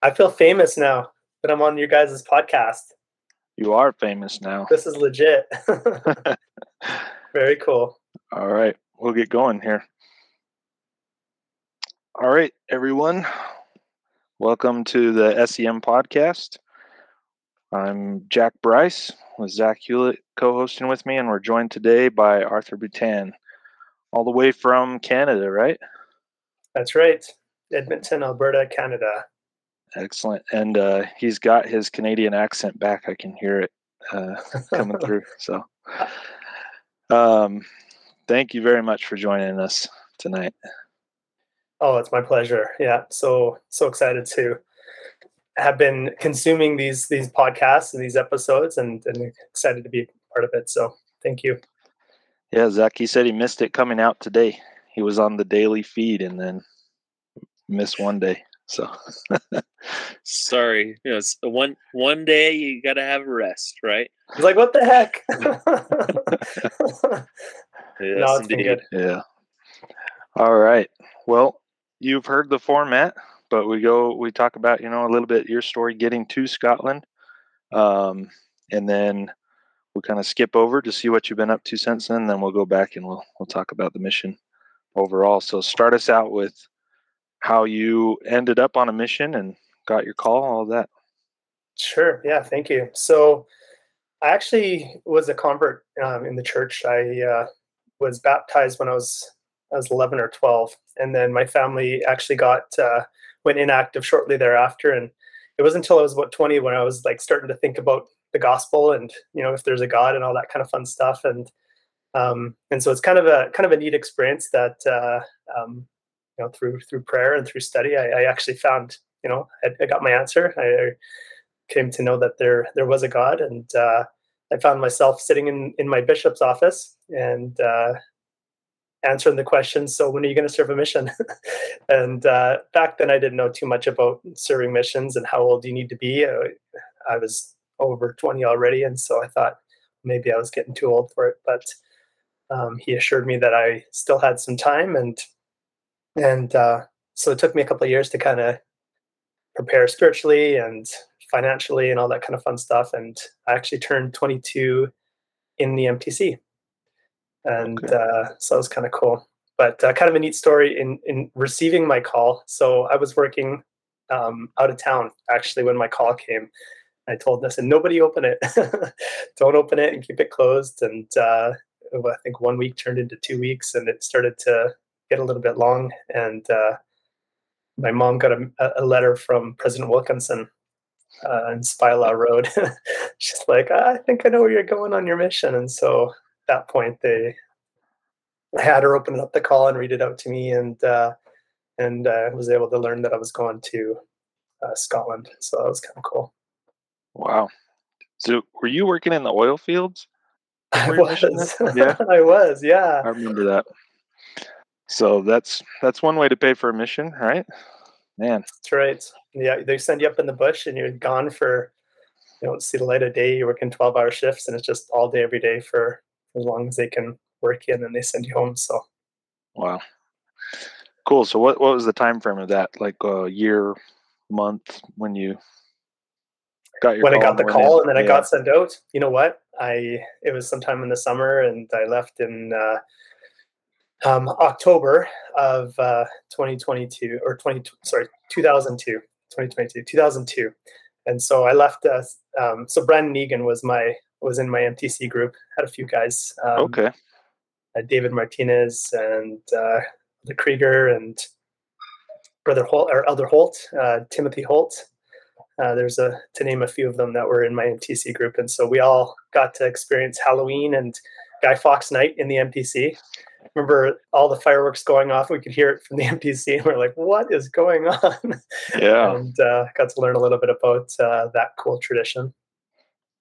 I feel famous now that I'm on your guys' podcast. You are famous now. This is legit. Very cool. All right, we'll get going here. All right, everyone. Welcome to the SEM podcast. I'm Jack Bryce with Zach Hewlett co hosting with me, and we're joined today by Arthur Boutin, all the way from Canada, right? That's right. Edmonton, Alberta, Canada. Excellent. And uh, he's got his Canadian accent back. I can hear it uh, coming through. So, um, thank you very much for joining us tonight. Oh, it's my pleasure. Yeah, so so excited to have been consuming these these podcasts and these episodes, and, and excited to be part of it. So, thank you. Yeah, Zach. He said he missed it coming out today. He was on the daily feed and then missed one day. So sorry, you know, one one day you got to have a rest, right? It's like what the heck? yes, no, good. Yeah. All right. Well, you've heard the format, but we go we talk about you know a little bit your story getting to Scotland, um, and then we'll kind of skip over to see what you've been up to since then. Then we'll go back and we'll we'll talk about the mission overall. So start us out with how you ended up on a mission and got your call, all that. Sure. Yeah. Thank you. So I actually was a convert um, in the church. I uh, was baptized when I was I was 11 or 12, and then my family actually got uh, went inactive shortly thereafter. And it wasn't until I was about 20 when I was like starting to think about the gospel and you know if there's a God and all that kind of fun stuff. And um, and so it's kind of a kind of a neat experience that uh, um, you know through through prayer and through study I, I actually found you know I, I, got my answer. I came to know that there there was a God and uh, I found myself sitting in in my bishop's office and uh, answering the question so when are you going to serve a mission? And uh, back then I didn't know too much about serving missions and how old you need to be. I, I was over 20 already and so I thought maybe I was getting too old for it but um, he assured me that I still had some time and and uh, so it took me a couple of years to kind of prepare spiritually and financially and all that kind of fun stuff and i actually turned 22 in the mtc and okay. uh, so it was kind of cool. But uh, kind of a neat story in in receiving my call. So i was working um, out of town actually when my call came. I told this and nobody open it. Don't open it and keep it closed. And uh, i think one week turned into two weeks and it started to get a little bit long. And uh, my mom got a, a, letter from President Wilkinson uh, in Spylaw Road. She's like, I think I know where you're going on your mission. And so at that point, they I had her open up the call and read it out to me, and uh, and uh, was able to learn that I was going to uh, Scotland. So that was kind of cool. Wow. So were you working in the oil fields? I was. Yeah, I was. Yeah, I remember that. So that's that's one way to pay for a mission, right? Man, that's right. Yeah, they send you up in the bush and you're gone for you don't see the light of day. You're working twelve hour shifts and it's just all day every day for as long as they can work you, and then they send you home. So, wow, cool. So what what was the time frame of that? Like a year, month when you got your when I got the call and then yeah. I got sent out. You know what? I it was sometime in the summer and I left in. Uh, um, October of uh, 2022 or 20 sorry 2002 2022 2002 and so I left uh, um, so Brandon Egan was my was in my MTC group had a few guys um, okay. uh, David Martinez and uh, the Krieger and brother Holt or Elder Holt uh, Timothy Holt. Uh, there's a to name a few of them that were in my MTC group. And so we all got to experience Halloween and Guy Fawkes night in the MTC remember all the fireworks going off. We could hear it from the MTC, and we're like, "What is going on?" Yeah, and uh, got to learn a little bit about uh, that cool tradition.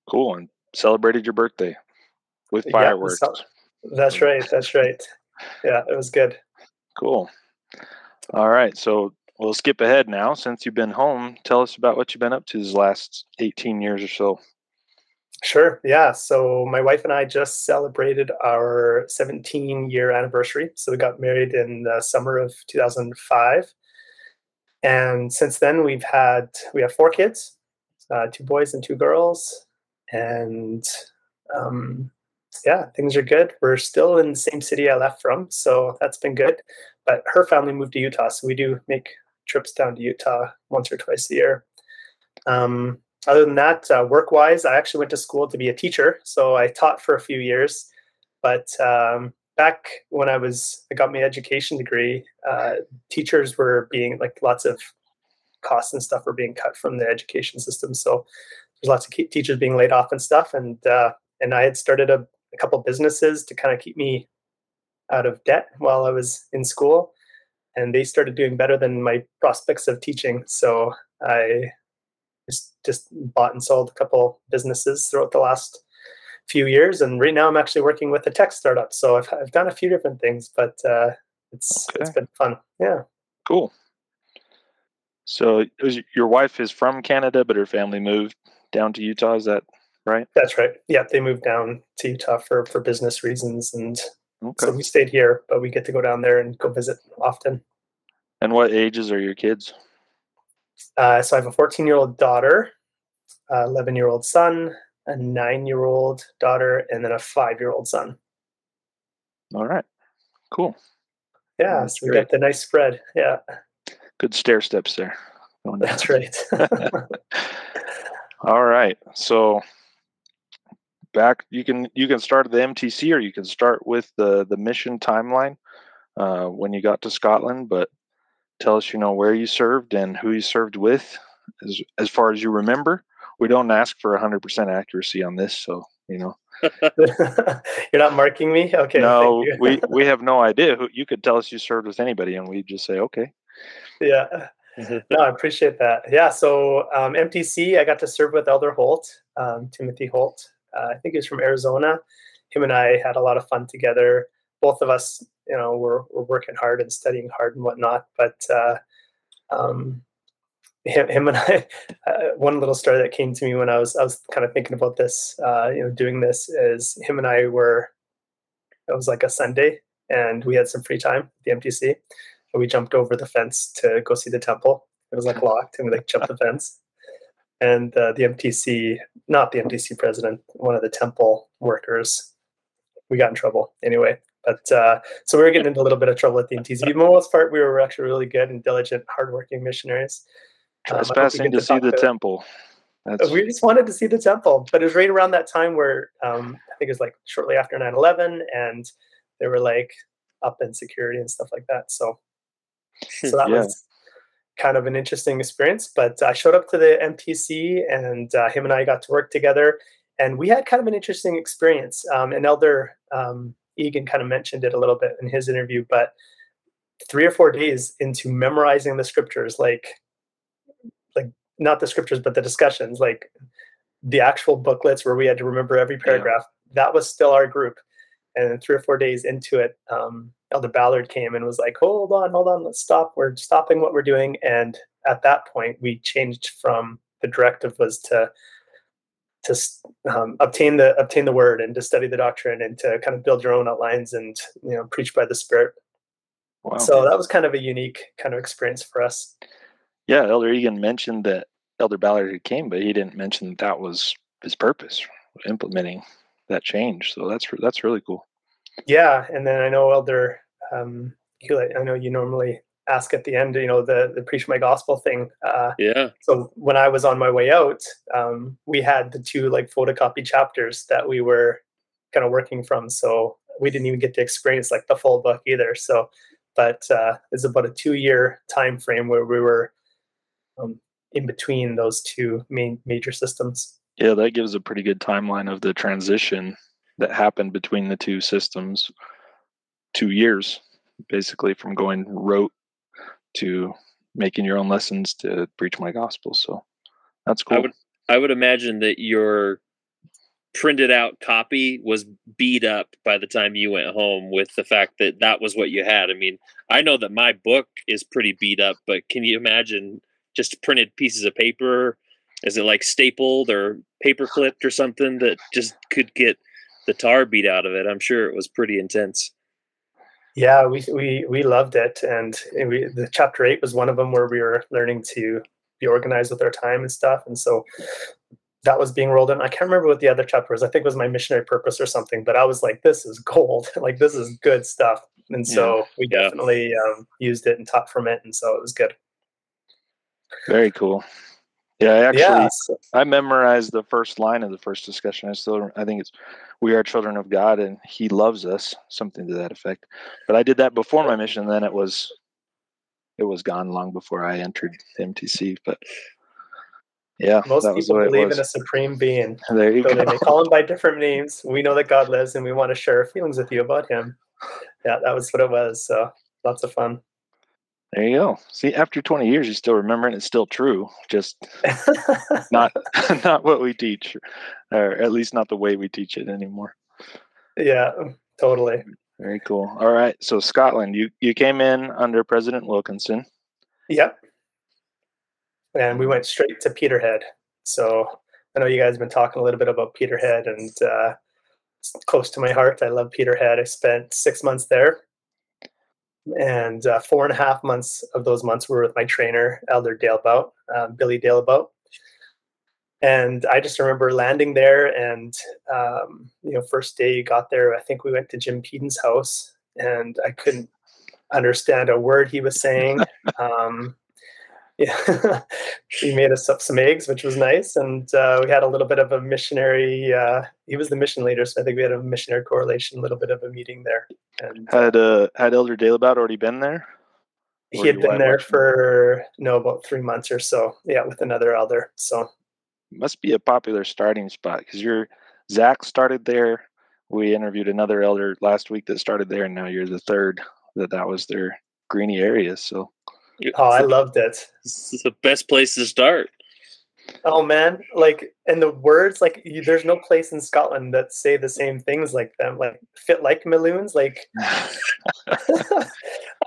Cool, and celebrated your birthday with fireworks. Yeah, that's right. That's right. Yeah, it was good. Cool. All right, so we'll skip ahead now. Since you've been home, tell us about what you've been up to these last 18 years or so. Sure. Yeah. So my wife and I just celebrated our 17 year anniversary. So we got married in the summer of 2005. and since then we've had we have four kids, uh, two boys and two girls, and um, yeah, things are good. We're still in the same city I left from, so that's been good. But her family moved to Utah, so we do make trips down to Utah once or twice a year. Um, other than that, uh, work wise, I actually went to school to be a teacher, so I taught for a few years. But um, back when I was, I got my education degree, uh, teachers were being like lots of costs and stuff were being cut from the education system. So there's lots of teachers being laid off and stuff. And uh, and I had started a, a couple businesses to kind of keep me out of debt while I was in school, and they started doing better than my prospects of teaching. So I just bought and sold a couple businesses throughout the last few years, and right now I'm actually working with a tech startup. So I've I've done a few different things, but uh, it's okay. it's been fun. Yeah. Cool. So was, your wife is from Canada, but her family moved down to Utah. Is that right? That's right. Yeah, they moved down to Utah for for business reasons, and okay. so we stayed here, but we get to go down there and go visit often. And what ages are your kids? Uh, so I have a 14 year old daughter, 11 year old son, a nine year old daughter, and then a five year old son. All right. Cool. Yeah. That's so we great. got the nice spread. Yeah. Good stair steps there. That's right. All right. So back you can you can start at the MTC or you can start with the the mission timeline uh, when you got to Scotland, but tell us you know where you served and who you served with as as far as you remember we don't ask for 100% accuracy on this so you know. You're not marking me? Okay no we we have no idea who you could tell us you served with anybody and we just say okay. Yeah. No i appreciate that. Yeah so um, mtc i got to serve with elder holt um, timothy holt uh, i think he's from arizona. Him and i had a lot of fun together. Both of us you know were, were working hard and studying hard and whatnot but uh, um, him, him and I, uh, one little story that came to me when I was I was kind of thinking about this, uh, you know, doing this is him and I were. It was like a Sunday, and we had some free time at the MTC, and we jumped over the fence to go see the temple. It was like locked, and we like jumped the fence. And uh, the MTC, not the MTC president, one of the temple workers, we got in trouble anyway. But uh, so we were getting into a little bit of trouble at the MTC. For the most part, we were actually really good and diligent, hardworking missionaries. Trespassing to, to see the to, temple. That's... We just wanted to see the temple, but it was right around that time where um, I think it was like shortly after 9 11, and they were like up in security and stuff like that. So, so that yeah. was kind of an interesting experience. But I showed up to the MTC, and uh, him and I got to work together, and we had kind of an interesting experience. Um, and Elder um, Egan kind of mentioned it a little bit in his interview, but three or four days into memorizing the scriptures, like like not the scriptures but the discussions like the actual booklets where we had to remember every paragraph yeah. that was still our group. And then three or four days into it um, elder ballard came and was like hold on hold on let's stop. We're stopping what we're doing. And at that point we changed from the directive was to to um, obtain the obtain the word and to study the doctrine and to kind of build your own outlines and you know preach by the spirit. Wow. so that was kind of a unique kind of experience for us yeah, Elder Egan mentioned that Elder Ballard had came, but he didn't mention that, that was his purpose, implementing that change. So that's that's really cool. Yeah, and then I know Elder, um, I know you normally ask at the end, you know, the the preach my gospel thing. Uh, yeah. So when I was on my way out, um, we had the two like photocopy chapters that we were kind of working from. So we didn't even get to experience like the full book either. So, but uh, it's about a two year time frame where we were um, in between those two main major systems. Yeah, that gives a pretty good timeline of the transition that happened between the two systems. Two years, basically, from going rote to making your own lessons to preach my gospel. So that's cool. I would I would imagine that your printed out copy was beat up by the time you went home with the fact that that was what you had. I mean, I know that my book is pretty beat up, but can you imagine just printed pieces of paper? Is it like stapled or paper clipped or something that just could get the tar beat out of it? I'm sure it was pretty intense. Yeah, we we we loved it, and we, the chapter eight was one of them where we were learning to be organized with our time and stuff, and so that was being rolled in. I can't remember what the other chapter was. I think it was my missionary purpose or something. But I was like, this is gold. like this is good stuff. And so yeah. we yeah. definitely um, used it and taught from it, and so it was good. Very cool. Yeah, I actually yeah. I memorized the first line of the first discussion. I still I think it's we are children of God and he loves us, something to that effect. But I did that before my mission, then it was it was gone long before I entered MTC. But yeah, most people believe in a supreme being. There you so go. They may call him by different names. We know that God lives, and we want to share our feelings with you about Him. Yeah, that was what it was. So lots of fun. There you go. See, after 20 years, you still remember it. It's still true. Just not not what we teach, or at least not the way we teach it anymore. Yeah, totally. Very cool. All right. So Scotland, you you came in under President Wilkinson. Yep and we went straight to Peterhead. So I know you guys have been talking a little bit about Peterhead, and uh, it's close to my heart. I love Peterhead. I spent six months there, and uh, four and a half months of those months were with my trainer, Elder Dalebout, uh, Billy Dalebout. And I just remember landing there, and um, you know, first day you got there, I think we went to Jim Peden's house, and I couldn't understand a word he was saying. Um, yeah, he made us up some eggs, which was nice, and uh, we had a little bit of a missionary. Uh, he was the mission leader, so I think we had a missionary correlation, a little bit of a meeting there. And had uh, had Elder Dalebout already been there? He had been there for no about three months or so. Yeah, with another elder. So must be a popular starting spot because you're Zach started there. We interviewed another elder last week that started there, and now you're the third that that was their greeny area. So Oh, I loved it. This is the best place to start. Oh man, like and the words like you, there's no place in Scotland that say the same things like them. Like fit like Maloons, like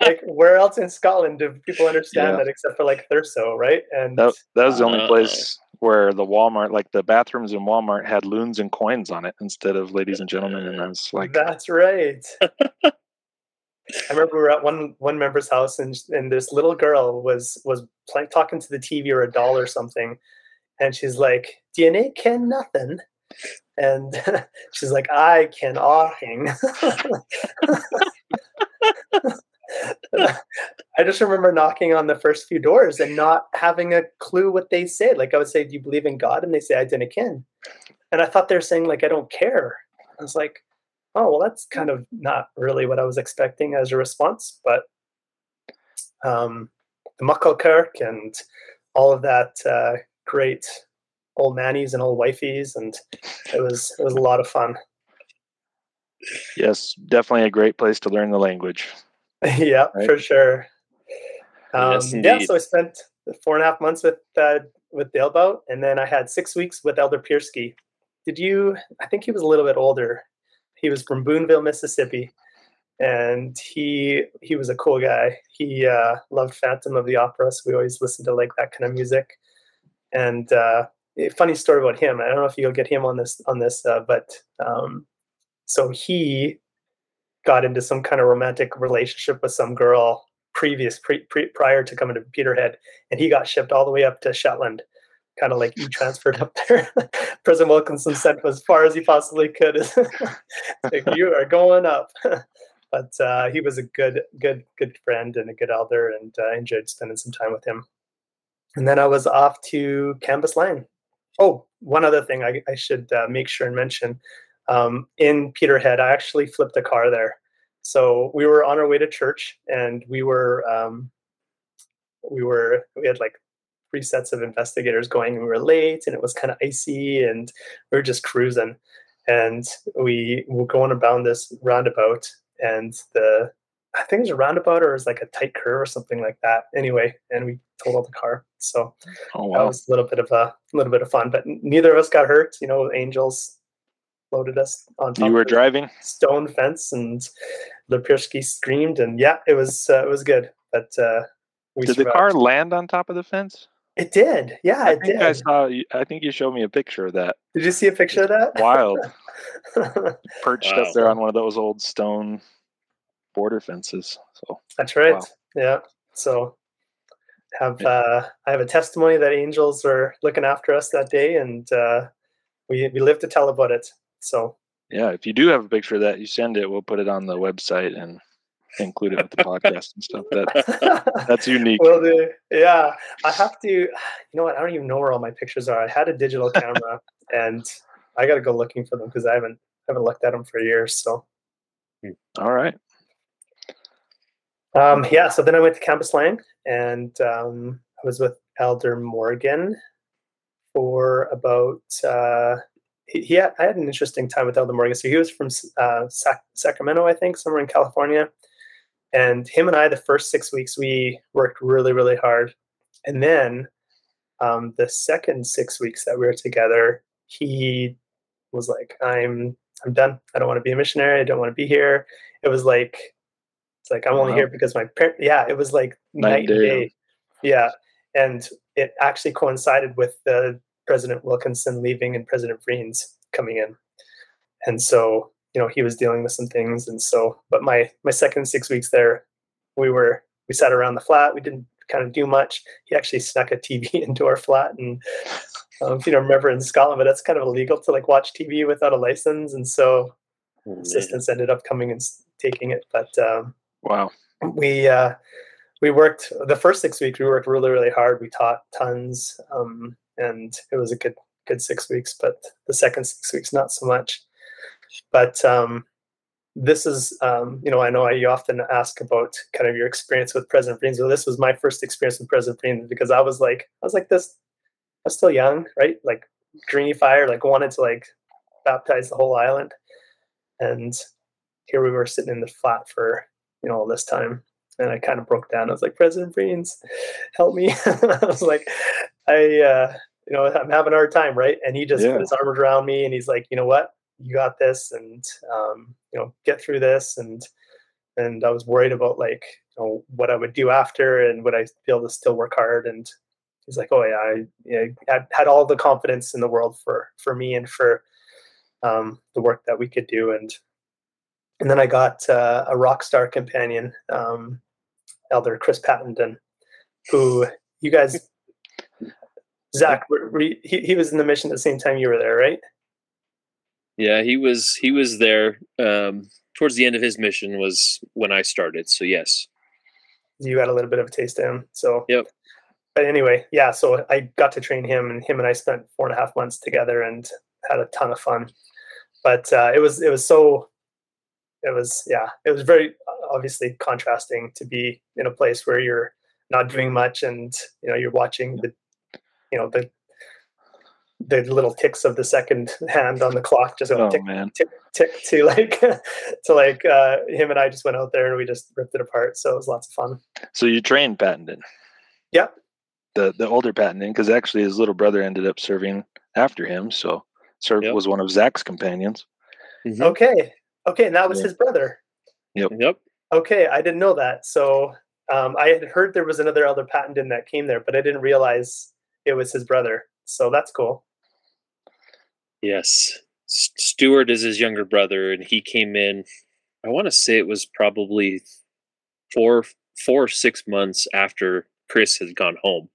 like where else in Scotland do people understand yeah. that except for like Thurso, right? And that, that was the only uh, place where the Walmart, like the bathrooms in Walmart, had loons and coins on it instead of ladies and gentlemen, and I was like, "That's right." I remember we were at one one member's house, and and this little girl was was talking to the TV or a doll or something, and she's like, "DNA can nothing," and she's like, "I can ahing." I just remember knocking on the first few doors and not having a clue what they said. Like I would say, "Do you believe in God?" and they say, "I didn't ken," and I thought they were saying like, "I don't care." I was like, oh well that's kind of not really what i was expecting as a response but um, the muckle kirk and all of that uh, great old mannies and old wifies and it was it was a lot of fun. Yes definitely a great place to learn the language. Yeah right? for sure. Um, yes, yeah so i spent four and a half months with uh, with Dalebout, and then i had six weeks with elder Piersky did you i think he was a little bit older he was from Booneville, Mississippi, and he he was a cool guy. He uh, loved Phantom of the Opera, so we always listened to like that kind of music. And uh, funny story about him. I don't know if you'll get him on this on this, uh, but um, so he got into some kind of romantic relationship with some girl previous pre, pre, prior to coming to Peterhead, and he got shipped all the way up to Shetland kind of like you transferred up there. President Wilkinson sent as far as he possibly could. like, you are going up. but uh, he was a good, good, good friend and a good elder, and I uh, enjoyed spending some time with him. And then I was off to Cambuslang. Oh, one other thing I, I should uh, make sure and mention. Um, in Peterhead, I actually flipped a car there. So we were on our way to church, and we were um, we were we had like three sets of investigators going and we were late and it was kind of icy and we were just cruising and we were going around this roundabout and the I think it was a roundabout or it was like a tight curve or something like that. Anyway, and we totaled the car. So oh, wow. that was a little bit of a, a little bit of fun. But neither of us got hurt. You know, angels loaded us on top. You were driving stone fence, and Lepirsky screamed, and yeah, it was uh, it was good. But uh, did survived. the car land on top of the fence? It did. Yeah, I it did. I saw. I think you showed me a picture of that. Did you see a picture of that? Wild. Perched wow. up there on one of those old stone border fences. So that's right. Wow. Yeah. So have uh, I have a testimony that angels were looking after us that day, and uh, we we live to tell about it. So yeah, if you do have a picture of that, you send it. We'll put it on the website and include it with the podcast and stuff. That that's unique. Well, the, yeah, I have to. You know what? I don't even know where all my pictures are. I had a digital camera, and I got to go looking for them because I haven't haven't looked at them for years. So, all right. Um, yeah, so then I went to Cambuslang and um, I was with Elder Morgan for about. Uh, he, he had, I had an interesting time with Elder Morgan. So he was from uh, Sac- Sacramento, I think, somewhere in California. And him and I, the first six weeks, we worked really, really hard. And then um, the second six weeks that we were together, he was like, "I'm, I'm done. I don't want to be a missionary. I don't want to be here." It was like it's like I'm only wow. here because my parent. Yeah, it was like night, night and day. Yeah, and it actually coincided with the President Wilkinson leaving and President Vreens coming in, and so you know he was dealing with some things, and so but my my second six weeks there, we were we sat around the flat. We didn't kind of do much. He actually snuck a TV into our flat, and um, if you don't remember in Scotland, but that's kind of illegal to like watch TV without a license, and so oh, assistants ended up coming and taking it. But um, Wow. We uh, we worked the first six weeks. We worked really really hard. We taught tons, um, and it was a good good six weeks. But the second six weeks, not so much. But um, this is um, you know I know you often ask about kind of your experience with President Vreens. Well, this was my first experience with President Vreens because I was like I was like this. I was still young, right? Like greeny fire, like wanted to like baptize the whole island, and here we were sitting in the flat for you know all this time and i kind of broke down i was like president Vreens, help me i was like i uh you know i'm having a hard time right and he just yeah. put his arms around me and he's like you know what you got this and um you know get through this. And and i was worried about like you know what i would do after and would i be able to still work hard? And he's like oh yeah i you know, had, all the confidence in the world for for me and for um the work that we could do. And and then I got uh, a rock star companion, um, Elder Chris Pattenden, who you guys, Zach, were, were you, he, he was in the mission at the same time you were there, right? Yeah, he was. He was there um, towards the end of his mission was when I started. So yes, you had a little bit of a taste of him. So yep. But anyway, yeah. So I got to train him, and him and I spent four and a half months together and had a ton of fun. But uh, it was it was so it was yeah it was very obviously contrasting to be in a place where you're not doing much and you know you're watching the you know the the little ticks of the second hand on the clock just oh, tick, man. tick tick to like to like uh him and I just went out there and we just ripped it apart so it was lots of fun so you trained Pattenden yeah the the older Pattenden because actually his little brother ended up serving after him so served yep. was one of Zach's companions mm-hmm. okay Okay, and that was yeah. his brother. Yep. Yep. Okay, I didn't know that. So um, I had heard there was another elder Pattenden that came there, but I didn't realize it was his brother. So that's cool. Yes. Stewart is his younger brother, and he came in. I want to say it was probably four, four, six months after Chris had gone home.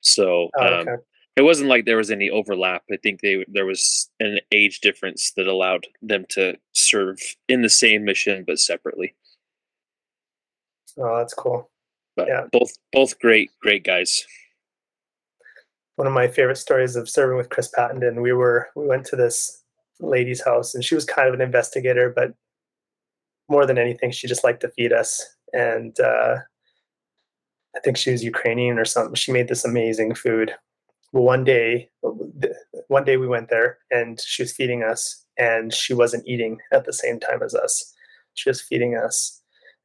So oh, okay. um, it wasn't like there was any overlap. I think they there was an age difference that allowed them to serve in the same mission but separately. Oh, that's cool. But yeah, both both great great guys. One of my favorite stories of serving with Chris Pattenden, we were we went to this lady's house and she was kind of an investigator, but more than anything, she just liked to feed us. And uh, I think she was Ukrainian or something. She made this amazing food Well, one day one day we went there and she was feeding us and she wasn't eating at the same time as us she was feeding us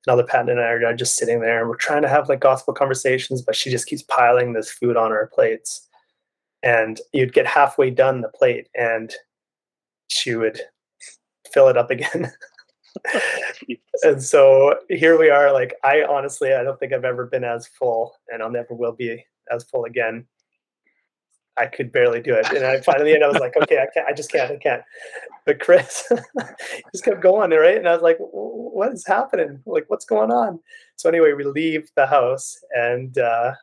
Elder Pattenden and I are just sitting there and we're trying to have like gospel conversations, but she just keeps piling this food on our plates. And you'd get halfway done the plate and she would fill it up again. and so here we are. Like, I honestly, I don't think I've ever been as full and I'll never will be as full again I could barely do it. And I finally, and I was like, okay, I can't, I just can't, I can't. But Chris just kept going, right? And I was like, what is happening? Like, what's going on? So anyway, we leave the house and uh,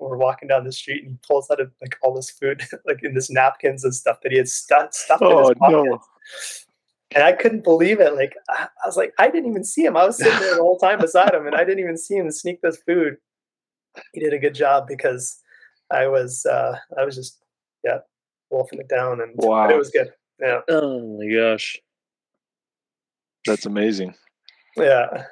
we're walking down the street and he pulls out of like all this food, like in this napkins and stuff that he had stu- stuffed oh, in his pockets. No. And I couldn't believe it. Like I was like, I didn't even see him. I was sitting there the whole time beside him, and I didn't even see him sneak this food. He did a good job because I was uh, I was just yeah wolfing it down, and wow. it was good. Yeah. Oh my gosh, that's amazing. Yeah,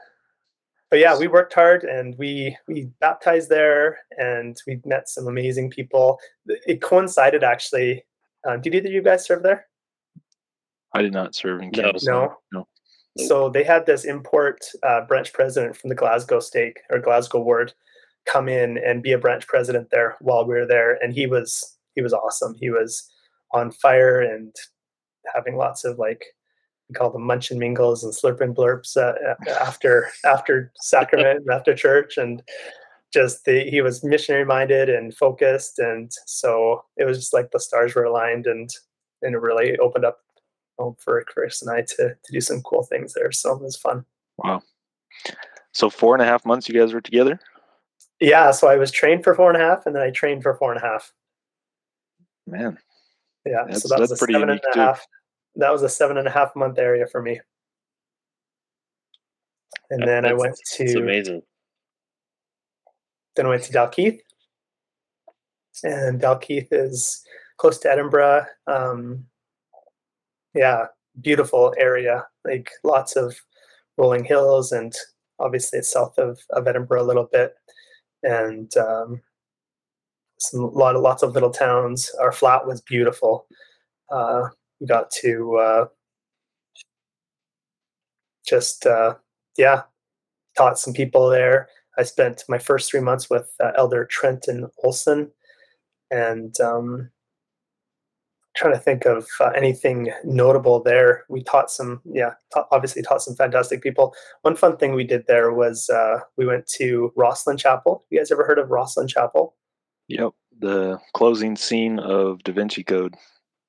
but yeah, we worked hard and we we baptized there, and we met some amazing people. It coincided actually. Uh, did either of you guys serve there? I did not serve in Canada. No. no. So they had this import uh, branch president from the Glasgow stake or Glasgow ward come in and be a branch president there while we were there, and he was he was awesome. He was on fire and having lots of like we call them munch and mingles and slurp and blurps uh, after after sacrament and after church and just the, he was missionary minded and focused and so it was just like the stars were aligned and and it really opened up for Chris and I to to do some cool things there. So it was fun. Wow. So four and a half months you guys were together? Yeah. So I was trained for four and a half and then I trained for four and a half. Man. Yeah. That's, so that was a seven and a half. That was a seven and a half month area for me. And then I went to amazing. Then I went to Dalkeith. And Dalkeith is close to Edinburgh. Um, yeah, beautiful area. Like lots of rolling hills, and obviously it's south of, of Edinburgh a little bit, and um, some lot of lots of little towns. Our flat was beautiful. Uh, got to uh, just uh, yeah, taught some people there. I spent my first three months with uh, Elder Trenton Olson, and um, trying to think of uh, anything notable there. We taught some, yeah, ta- obviously taught some fantastic people. One fun thing we did there was uh, we went to Rosslyn Chapel. You guys ever heard of Rosslyn Chapel? Yep, the closing scene of Da Vinci Code,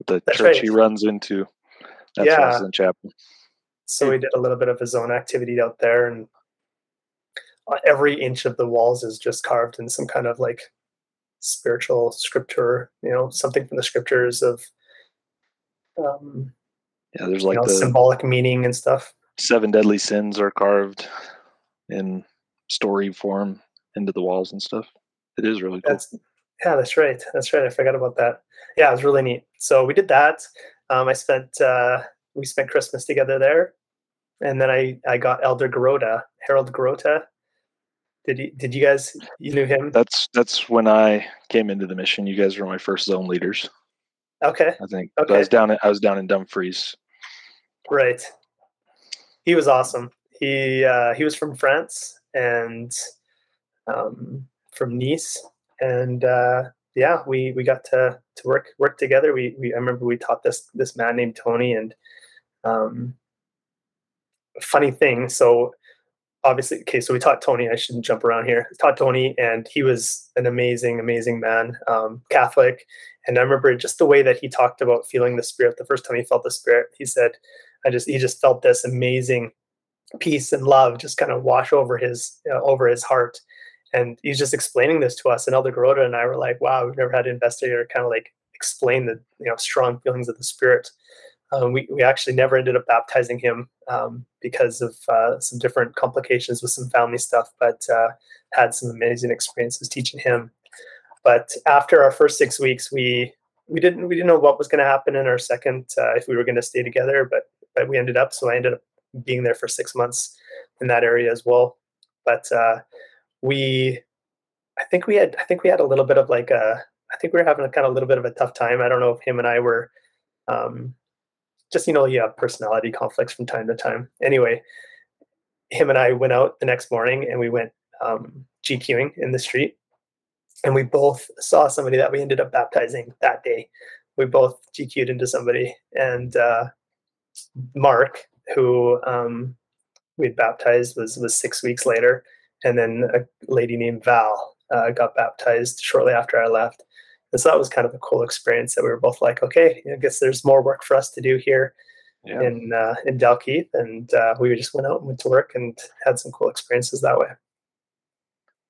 the That's church right. he runs into. That's yeah. Chapel. So we did a little bit of his own activity out there, and uh, every inch of the walls is just carved in some kind of like spiritual scripture, you know, something from the scriptures of um, yeah, there's like you know, the symbolic meaning and stuff. Seven deadly sins are carved in story form into the walls and stuff. It is really cool. That's, yeah, that's right. That's right. I forgot about that. Yeah, it was really neat. So we did that. Um, I spent uh, we spent Christmas together there, and then I I got Elder Garota, Harold Garota. Did you did you guys you knew him? That's that's when I came into the mission. You guys were my first zone leaders. Okay. I think okay. I was down. In, I was down in Dumfries. Right. He was awesome. He uh, he was from France and um, from Nice, and uh, yeah, we we got to to work work together. We, we I remember we taught this this man named Tony, and um, funny thing. So obviously, okay, so we taught Tony. I shouldn't jump around here. taught Tony, and he was an amazing, amazing man, um, Catholic. And I remember just the way that he talked about feeling the Spirit. The first time he felt the Spirit, he said, "I just he just felt this amazing peace and love just kind of wash over his uh, over his heart." And he's just explaining this to us. And Elder Garota and I were like, "Wow, we've never had an investigator kind of like explain the you know strong feelings of the Spirit." Um, we, we actually never ended up baptizing him um, because of uh, some different complications with some family stuff, but uh, had some amazing experiences teaching him. But after our first six weeks, we we didn't we didn't know what was going to happen in our second uh, if we were going to stay together, but but we ended up. So I ended up being there for six months in that area as well. But uh, we, I think we had I think we had a little bit of like a I think we were having a kind of a little bit of a tough time. I don't know if him and I were. Um, just you know you have personality conflicts from time to time anyway him and i went out the next morning and we went um, gqing in the street and we both saw somebody that we ended up baptizing that day we both gq'd into somebody and uh, mark who um, we baptized was was six weeks later and then a lady named val uh, got baptized shortly after i left And so that was kind of a cool experience that we were both like, okay, I guess there's more work for us to do here yeah. in uh, in Dalkeith, and uh, we just went out and went to work and had some cool experiences that way.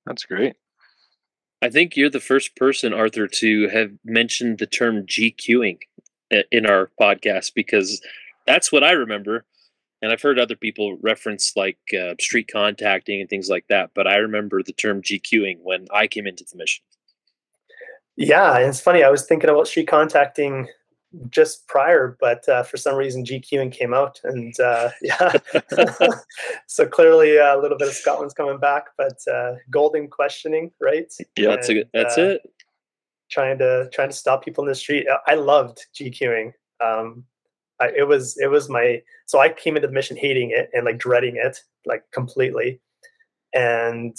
That's great. I think you're the first person, Arthur, to have mentioned the term GQing in our podcast because that's what I remember. And I've heard other people reference like uh, street contacting and things like that, but I remember the term GQing when I came into the mission. Yeah, it's funny. I was thinking about street contacting just prior, but uh, for some reason GQing came out, and uh, yeah, so clearly uh, a little bit of Scotland's coming back, but uh, golden questioning, right? Yeah, that's a, that's uh, it. Trying to trying to stop people in the street. I loved GQing. Um, I, it was it was my so I came into the mission hating it and like dreading it like completely, and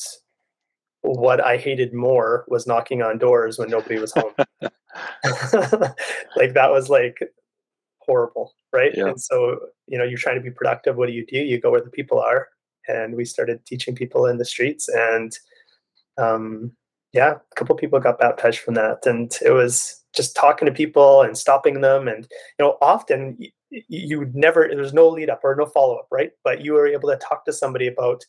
what I hated more was knocking on doors when nobody was home. like that was like horrible, right? Yeah. And so, you know, you're trying to be productive. What do you do? You go where the people are. And we started teaching people in the streets. And um, yeah, a couple people got baptized from that. And it was just talking to people and stopping them. And, you know, often you, never, there's no lead up or no follow up, right? But you were able to talk to somebody about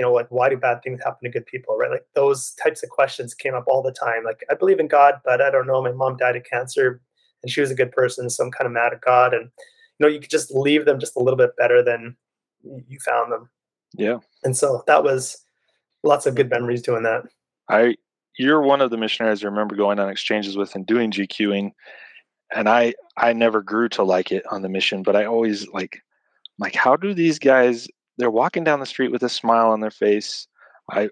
you know, like why do bad things happen to good people, right? Like those types of questions came up all the time. Like I believe in God, but I don't know. My mom died of cancer, and she was a good person, so I'm kind of mad at God. And you know, you could just leave them just a little bit better than you found them. Yeah. And so that was lots of good memories doing that. I you're one of the missionaries I remember going on exchanges with and doing GQing. And I I never grew to like it on the mission, but I always like like how do these guys they're walking down the street with a smile on their face. I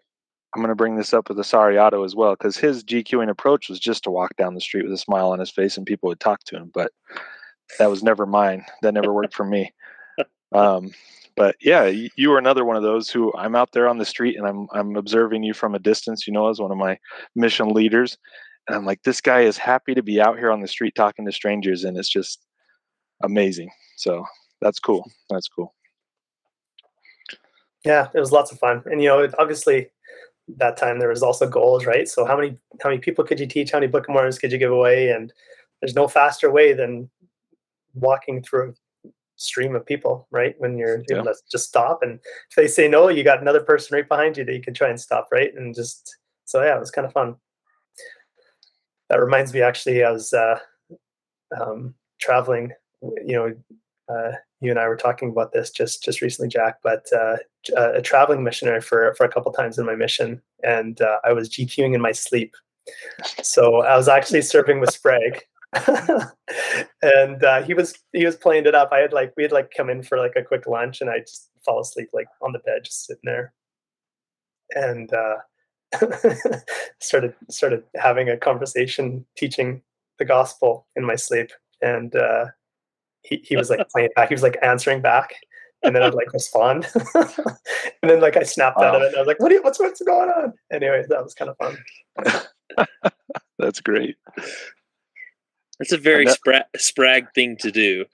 I'm going to bring this up with Asariato as well because his GQing approach was just to walk down the street with a smile on his face and people would talk to him. But that was never mine. That never worked for me. Um, but yeah, you are another one of those who I'm out there on the street and I'm I'm observing you from a distance. You know, as one of my mission leaders, and I'm like, this guy is happy to be out here on the street talking to strangers, and it's just amazing. So that's cool. That's cool. Yeah, it was lots of fun, and you know, obviously, that time there was also goals, right? So how many how many people could you teach? How many Book of could you give away? And there's no faster way than walking through stream of people, right? When you're yeah. able to just stop, and if they say no, you got another person right behind you that you can try and stop, right? And just so yeah, it was kind of fun. That reminds me, actually, I was uh, um, traveling, you know, uh, you and I were talking about this just just recently, Jack. But uh, a traveling missionary for for a couple times in my mission, and uh, I was GQing in my sleep. So I was actually serving with Sprague, and uh, he was he was playing it up. I had like we had like come in for like a quick lunch, and I just fall asleep like on the bed, just sitting there, and uh, started started having a conversation, teaching the gospel in my sleep, and uh, he, he was like playing back. He was like answering back, and then I'd like respond, and then like I snapped out of it. And I was like, "What? You, what's what's going on?" Anyway, that was kind of fun. That's great. That's a very spra- sprag thing to do.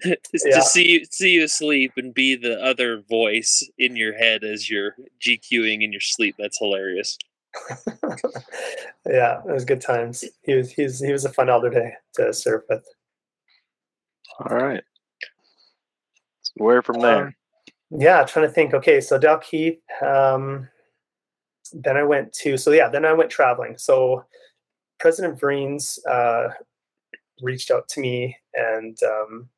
yeah. to see you see you asleep and be the other voice in your head as you're GQing in your sleep. That's hilarious. yeah, it was good times. He was he's he was a fun elder to to serve with. All right. So where from there? Um, yeah, trying to think. Okay, so Dalkeith. Um, then I went to so yeah. Then I went traveling. So President Vreens uh, reached out to me, and um,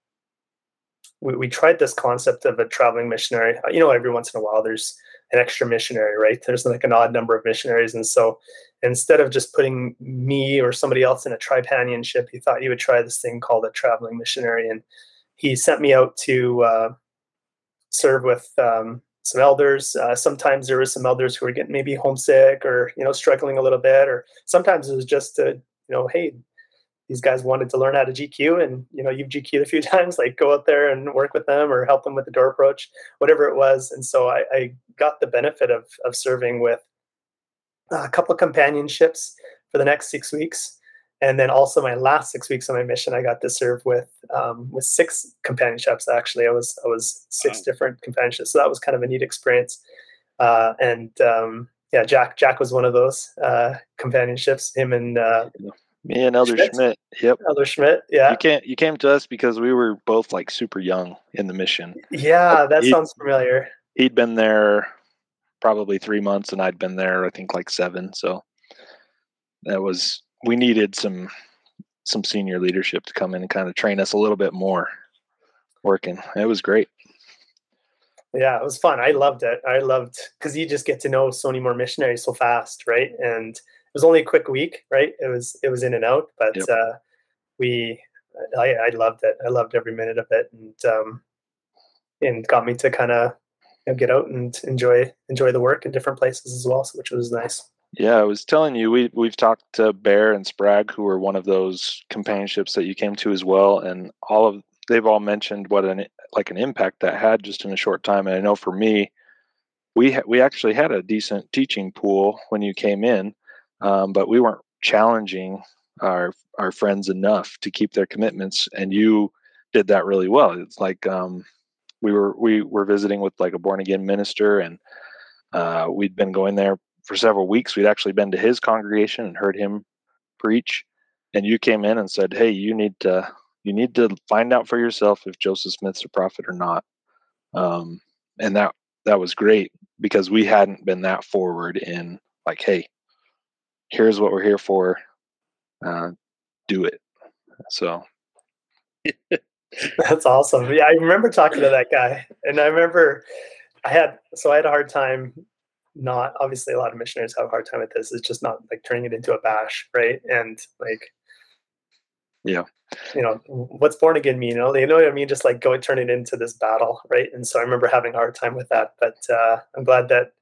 we, we tried this concept of a traveling missionary. Uh, you know, every once in a while, there's an extra missionary, right? There's like an odd number of missionaries. And so instead of just putting me or somebody else in a tripanionship, he thought he would try this thing called a traveling missionary. And he sent me out to uh, serve with um, some elders. Uh, sometimes there were some elders who were getting maybe homesick or, you know, struggling a little bit, or sometimes it was just to, you know, hey, these guys wanted to learn how to GQ and you know you've GQ'd a few times like go out there and work with them or help them with the door approach whatever it was. And so I, I got the benefit of of serving with a couple of companionships for the next six weeks. And then also my last six weeks on my mission I got to serve with um, with six companionships actually. I was I was six wow. different companionships. So that was kind of a neat experience. Uh, and um, yeah Jack Jack was one of those uh, companionships. Him and uh, Me and Elder Schmidt. Schmidt. Yep. Elder Schmidt. Yeah. You can't. You came to us because we were both like super young in the mission. Yeah, that he, sounds familiar. He'd been there probably three months, and I'd been there I think like seven. So that was we needed some some senior leadership to come in and kind of train us a little bit more working. It was great. Yeah, it was fun. I loved it. I loved because you just get to know so many more missionaries so fast, right? And was only a quick week, right? It was it was in and out, but yep. uh, we I, I loved it. I loved every minute of it, and um, and got me to kind of you know, get out and enjoy enjoy the work in different places as well, which was nice. Yeah, I was telling you we we've talked to Bear and Sprague, who were one of those companionships that you came to as well, and all of they've all mentioned what an like an impact that had just in a short time. And I know for me, we ha- we actually had a decent teaching pool when you came in, um, but we weren't challenging our our friends enough to keep their commitments, and you did that really well. It's like um, we were we were visiting with like a born again minister, and uh, we'd been going there for several weeks. We'd actually been to his congregation and heard him preach. And you came in and said, "Hey, you need to you need to find out for yourself if Joseph Smith's a prophet or not." Um, and that that was great because we hadn't been that forward in like, "Hey, here's what we're here for. Uh, do it." So. That's awesome. Yeah, I remember talking to that guy, and I remember I had so I had a hard time not obviously a lot of missionaries have a hard time with this. It's just not like turning it into a bash, right? And like, yeah, you know, what's born again mean? You know, you know what I mean? Just like go turn it into this battle, right? And so I remember having a hard time with that, but uh, I'm glad that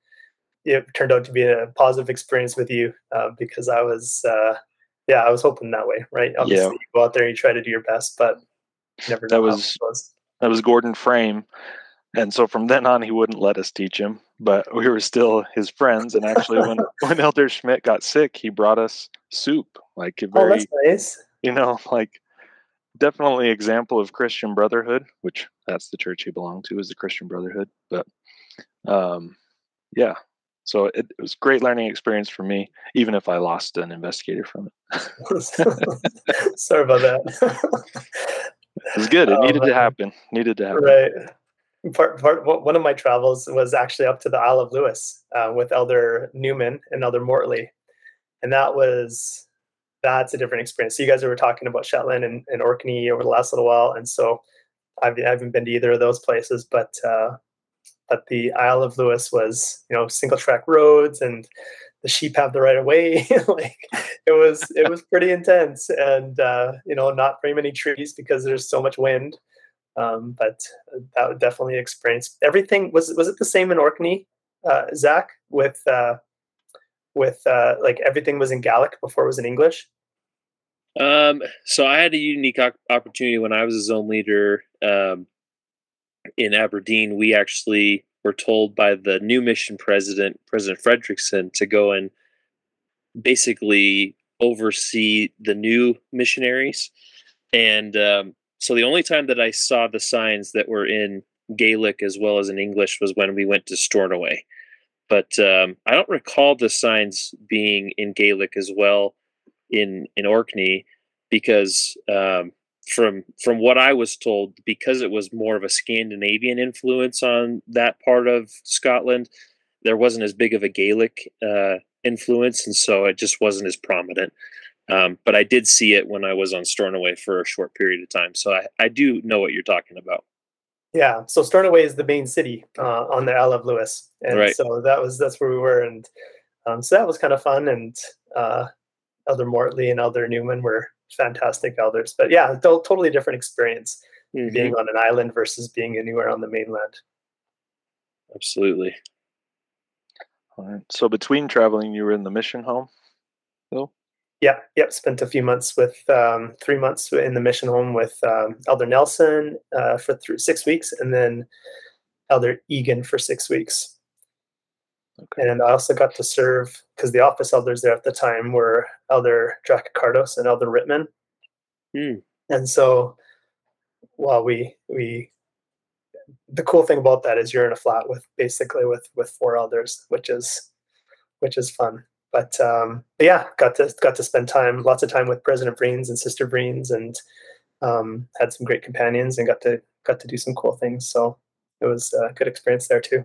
it turned out to be a positive experience with you uh, because I was, uh, yeah, I was hoping that way, right? Obviously, yeah. you go out there, and you try to do your best, but never. That was, was that was Gordon Frame and so from then on, he wouldn't let us teach him, but we were still his friends. And actually, when, when Elder Schmidt got sick, he brought us soup, like a oh, very, oh, nice. you know, like definitely example of Christian brotherhood, which that's the church he belonged to, is the Christian brotherhood. But um, yeah, so it, it, was great learning experience for me, even if I lost an investigator from it. Sorry about that. it was good. It needed to happen. Needed to happen. Right part, part one of my travels was actually up to the Isle of Lewis uh, with Elder Newman and Elder Mortley, and that was that's a different experience. So you guys were talking about Shetland and, and Orkney over the last little while, and so I've, I haven't been to either of those places, but uh, but the Isle of Lewis was you know single track roads and the sheep have the right of way. like it was it was pretty intense, and uh, you know not very many trees because there's so much wind. Um, but that would definitely experience everything. Was was it the same in Orkney, uh, Zach? With uh, with uh, like everything was in Gaelic before it was in English. Um, so I had a unique opportunity when I was a zone leader um, in Aberdeen. We actually were told by the new mission president, President Fredrickson, to go and basically oversee the new missionaries. And um, so the only time that I saw the signs that were in Gaelic as well as in English was when we went to Stornoway. But um, I don't recall the signs being in Gaelic as well in in Orkney because um, from from what I was told, because it was more of a Scandinavian influence on that part of Scotland, there wasn't as big of a Gaelic uh, influence, and so it just wasn't as prominent. Um, but I did see it when I was on Stornoway for a short period of time. So I, I do know what you're talking about. Yeah. So Stornoway is the main city uh, on the Isle of Lewis. And right. so that was, that's where we were. And um, so that was kind of fun. And uh, Elder Mortley and Elder Newman were fantastic elders. But yeah, totally different experience mm-hmm. being on an island versus being anywhere on the mainland. Absolutely. All right. So between traveling, you were in the mission home? Bill? Yeah, yep. Spent a few months with um, three months in the mission home with um, Elder Nelson uh, for th- six weeks, and then Elder Egan for six weeks. Okay. And I also got to serve because the office elders there at the time were Elder Dracacardos and Elder Rittman. Mm. And so, while we we the cool thing about that is you're in a flat with basically with with four elders, which is which is fun. but, um, but yeah, got to got to spend time, lots of time with President Vreens and Sister Vreens, and um, had some great companions, and got to got to do some cool things. So it was a good experience there too.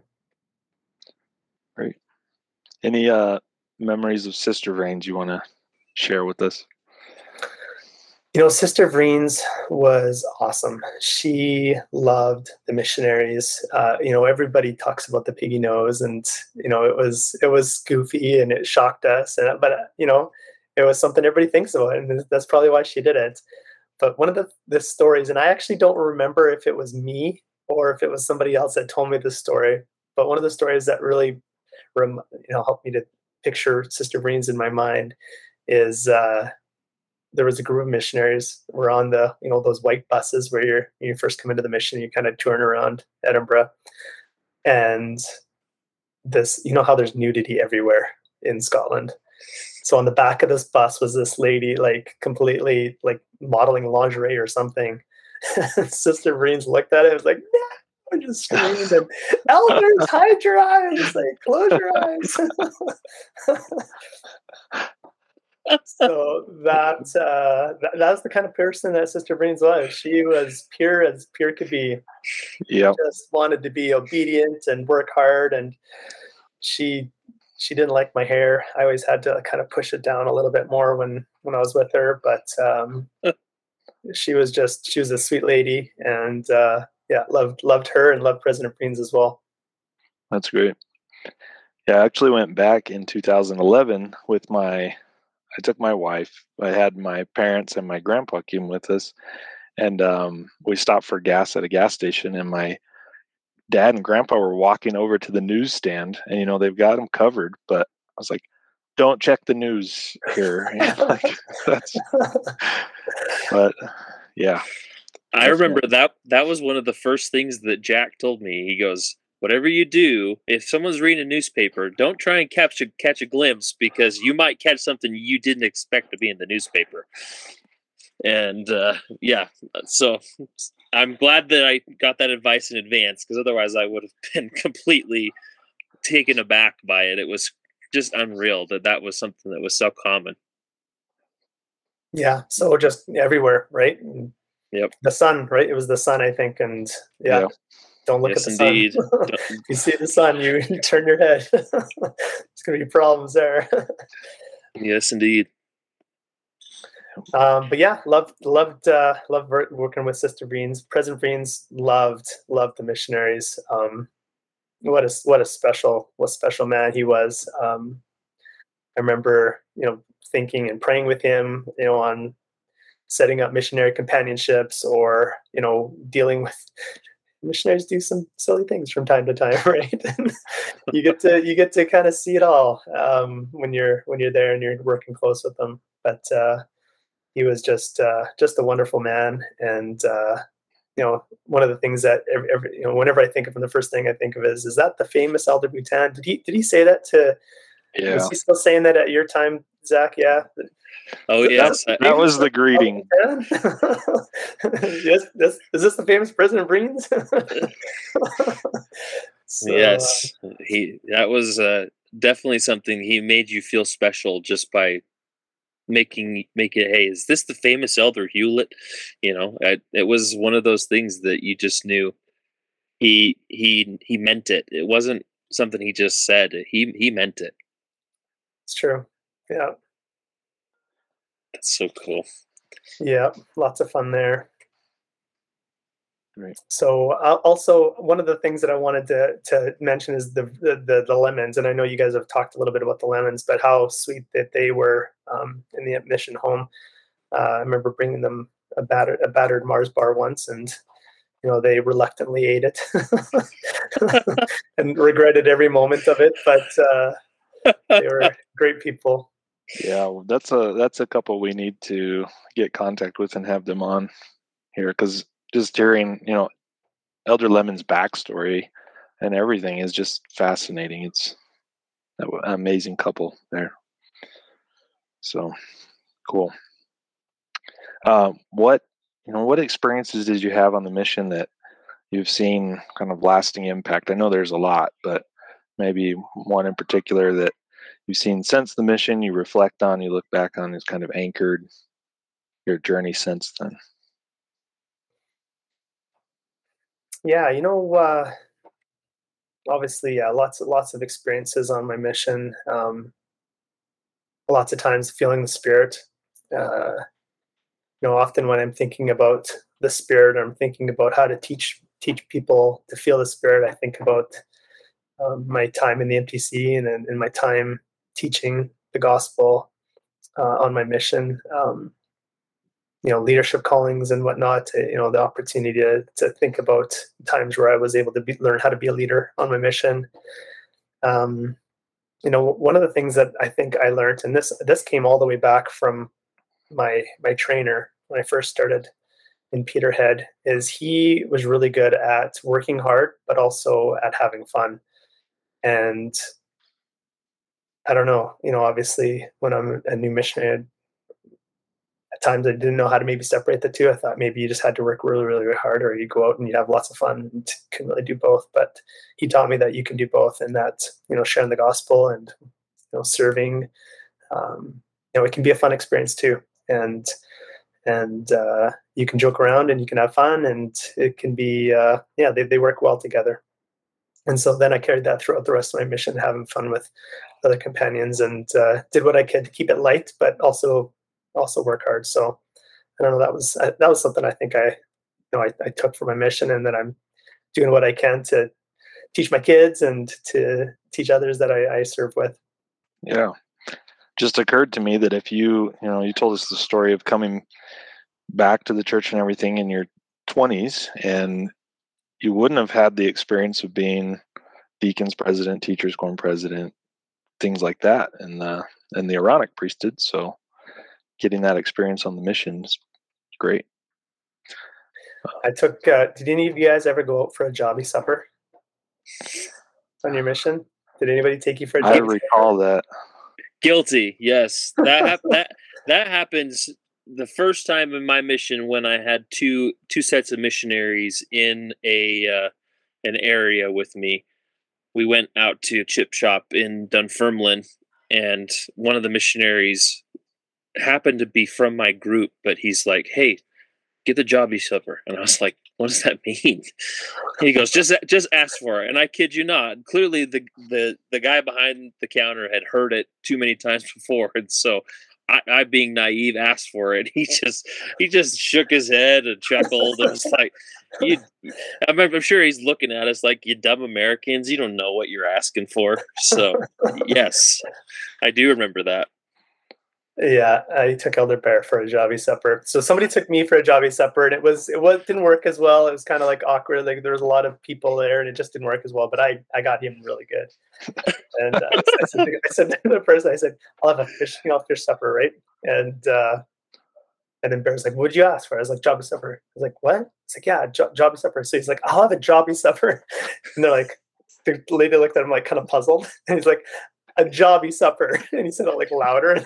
Great. Any uh, memories of Sister Vreens you want to share with us? You know, Sister Vreens was awesome. She loved the missionaries. Uh, you know, everybody talks about the piggy nose, and you know, it was it was goofy and it shocked us. And but you know, it was something everybody thinks about, and that's probably why she did it. But one of the the stories, and I actually don't remember if it was me or if it was somebody else that told me the story. But one of the stories that really, you know, helped me to picture Sister Vreens in my mind is uh, there was a group of missionaries. We're on the you know those white buses where you're you first come into the mission, you kind of turn around Edinburgh, and this you know how there's nudity everywhere in Scotland. So on the back of this bus was this lady like completely like modeling lingerie or something. Sister Vreens looked at it was like, nah! I just screamed and elders hide your eyes like close your eyes so that, uh, that that's the kind of person that Sister Vreens was. She was pure as pure could be. Yeah, just wanted to be obedient and work hard, and she she didn't like my hair. I always had to kind of push it down a little bit more when when I was with her, but um, she was just she was a sweet lady, and uh, yeah, loved loved her and loved President Vreens as well. That's great. Yeah, I actually went back in 2011 with my I took my wife. I had my parents and my grandpa came with us, and um, we stopped for gas at a gas station. And my dad and grandpa were walking over to the newsstand, and you know they've got them covered. But I was like, "Don't check the news here." like, that's, but yeah, I remember that that was one of the first things that Jack told me. He goes, whatever you do, if someone's reading a newspaper, don't try and catch a, catch a glimpse because you might catch something you didn't expect to be in the newspaper. And uh, yeah, so I'm glad that I got that advice in advance because otherwise I would have been completely taken aback by it. It was just unreal that that was something that was so common. Yeah, so just everywhere, right? Yep. The sun, right? It was the sun, I think, and yeah. yeah. Don't look yes, at the indeed. sun. you see the sun, you turn your head. it's going to be problems there. yes, indeed. Um, but yeah, loved loved uh, loved working with Sister Vreens. President Vreens loved loved the missionaries. Um, what a what a special what special man he was. Um, I remember you know thinking and praying with him you know on setting up missionary companionship,s or you know dealing with missionaries do some silly things from time to time, right? you get to you get to kind of see it all um, when you're when you're there and you're working close with them. But uh, he was just uh, just a wonderful man, and uh, you know one of the things that every, every, you know whenever I think of him, the first thing I think of is is that the famous Elder Boutin? Did he did he say that to? Yeah. Was he still saying that at your time, Zach? Yeah. Oh yes, that, that was the greeting. yes, this, is this the famous President Vreens? so, yes, uh, he that was uh, definitely something. He made you feel special just by making make it. Hey, is this the famous Elder Hewlett? You know, I, it was one of those things that you just knew. He he he meant it. It wasn't something he just said. He he meant it. It's true. Yeah. That's so cool. Yeah, lots of fun there. Right. So uh, also one of the things that I wanted to to mention is the, the, the lemons, and I know you guys have talked a little bit about the lemons, but how sweet that they were um, in the mission home. Uh, I remember bringing them a battered a battered Mars bar once, and you know they reluctantly ate it and regretted every moment of it, but uh, they were great people. Yeah, that's a that's a couple we need to get contact with and have them on here because just hearing you know Elder Lemon's backstory and everything is just fascinating. It's an amazing couple there. So cool. Uh, what you know, what experiences did you have on the mission that you've seen kind of lasting impact? I know there's a lot, but maybe one in particular that you've seen since the mission, you reflect on, you look back on, is kind of anchored your journey since then? Yeah, you know, uh, obviously, yeah, lots of lots of experiences on my mission. Um, lots of times feeling the spirit. Uh, you know, often when I'm thinking about the spirit, I'm thinking about how to teach teach people to feel the spirit. I think about um, my time in the MTC and, then and my time teaching the gospel uh, on my mission. Um, you know, leadership callings and whatnot. You know, the opportunity to, to think about times where I was able to be, learn how to be a leader on my mission. Um, you know, one of the things that I think I learned, and this this came all the way back from my my trainer when I first started in Peterhead, is he was really good at working hard, but also at having fun. And I don't know, you know, obviously when I'm a new missionary, at times I didn't know how to maybe separate the two. I thought maybe you just had to work really, really, really hard, or you go out and you have lots of fun and can really do both. But he taught me that you can do both, and that you know, sharing the gospel and you know, serving, um, you know, it can be a fun experience too. And and uh, you can joke around and you can have fun, and it can be uh, yeah, they they work well together. And so then I carried that throughout the rest of my mission, having fun with other companions, and uh, did what I could to keep it light, but also also work hard. So I don't know. That was that was something I think I you know I, I took for my mission, and that I'm doing what I can to teach my kids and to teach others that I, I serve with. Yeah, just occurred to me that if you you know you told us the story of coming back to the church and everything in your 20s and you wouldn't have had the experience of being deacons president teachers quorum president things like that in the in the aaronic priesthood so getting that experience on the mission is great. I took. Uh, did any of you guys ever go out for a jobby supper on your mission? Did anybody take you for a? I recall supper? that. Guilty. Yes, that hap- that that happens the first time in my mission when I had two two sets of missionaries in a uh, an area with me. We went out to a chip shop in Dunfermline, and one of the missionaries happened to be from my group, but he's like, "Hey, get the jobby supper," and I was like, "What does that mean?" He goes, "Just just ask for it." And I kid you not, clearly the the the guy behind the counter had heard it too many times before, and so I, I, being naive asked for it. He just he just shook his head and chuckled and was like, "You." I'm, I'm, sure he's looking at us like you dumb Americans. You don't know what you're asking for. So yes, I do remember that. Yeah, I took Elder Bear for a jobby supper. So somebody took me for a jobby supper, and it was it was didn't work as well. It was kind of like awkward. Like there was a lot of people there, and it just didn't work as well. But I I got him really good. And uh, I, said, I said to the person, I said, "I'll have a fish, know, fish supper, right?" And uh, and then Bear's like, "What'd you ask for?" I was like, "Jobby supper." I was like, "What?" It's like, "Yeah, jobby supper." So he's like, "I'll have a jobby supper," and they're like, the lady looked at him like kind of puzzled, and he's like, a jobby supper, and he said it like louder.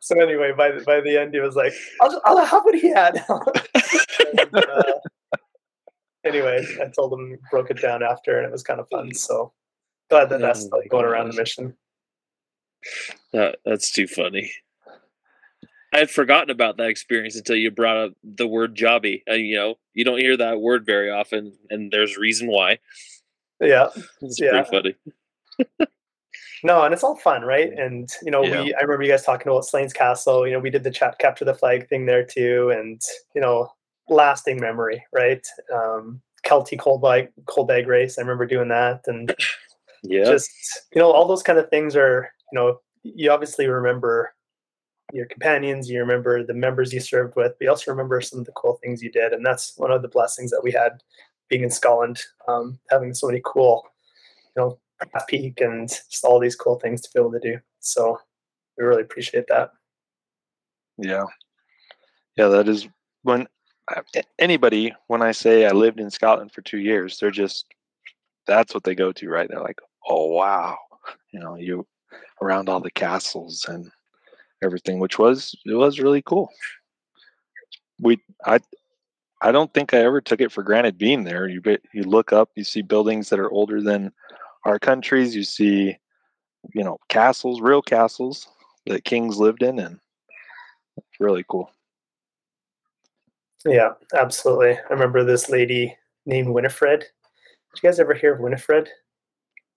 so anyway, by the, by the end, he was like, "I'll, I'll have what he had." and, uh, anyway, I told him, broke it down after, and it was kind of fun. So glad that that's like going around the mission. That, that's too funny. I had forgotten about that experience until you brought up the word jobby. Uh, you know, you don't hear that word very often, and there's reason why. Yeah, it's yeah. pretty funny. no, and it's all fun, right? And you know, yeah. we I remember you guys talking about Slains Castle. You know, we did the chat capture the flag thing there too, and you know, lasting memory, right? Um, Kelty cold bag cold bag race. I remember doing that, and yeah, just you know, all those kind of things are you know, you obviously remember your companions, you remember the members you served with, but you also remember some of the cool things you did, and that's one of the blessings that we had being in Scotland, um, having so many cool, you know, peak and just all these cool things to be able to do. So we really appreciate that. Yeah, yeah, that is when anybody when I say I lived in Scotland for two years, they're just that's what they go to, right? They're like, oh wow, you know, you around all the castles and everything, which was it was really cool. We I I don't think I ever took it for granted being there. You you look up, you see buildings that are older than our countries. You see, you know, castles, real castles that kings lived in, and it's really cool. Yeah, absolutely. I remember this lady named Winifred. Did you guys ever hear of Winifred?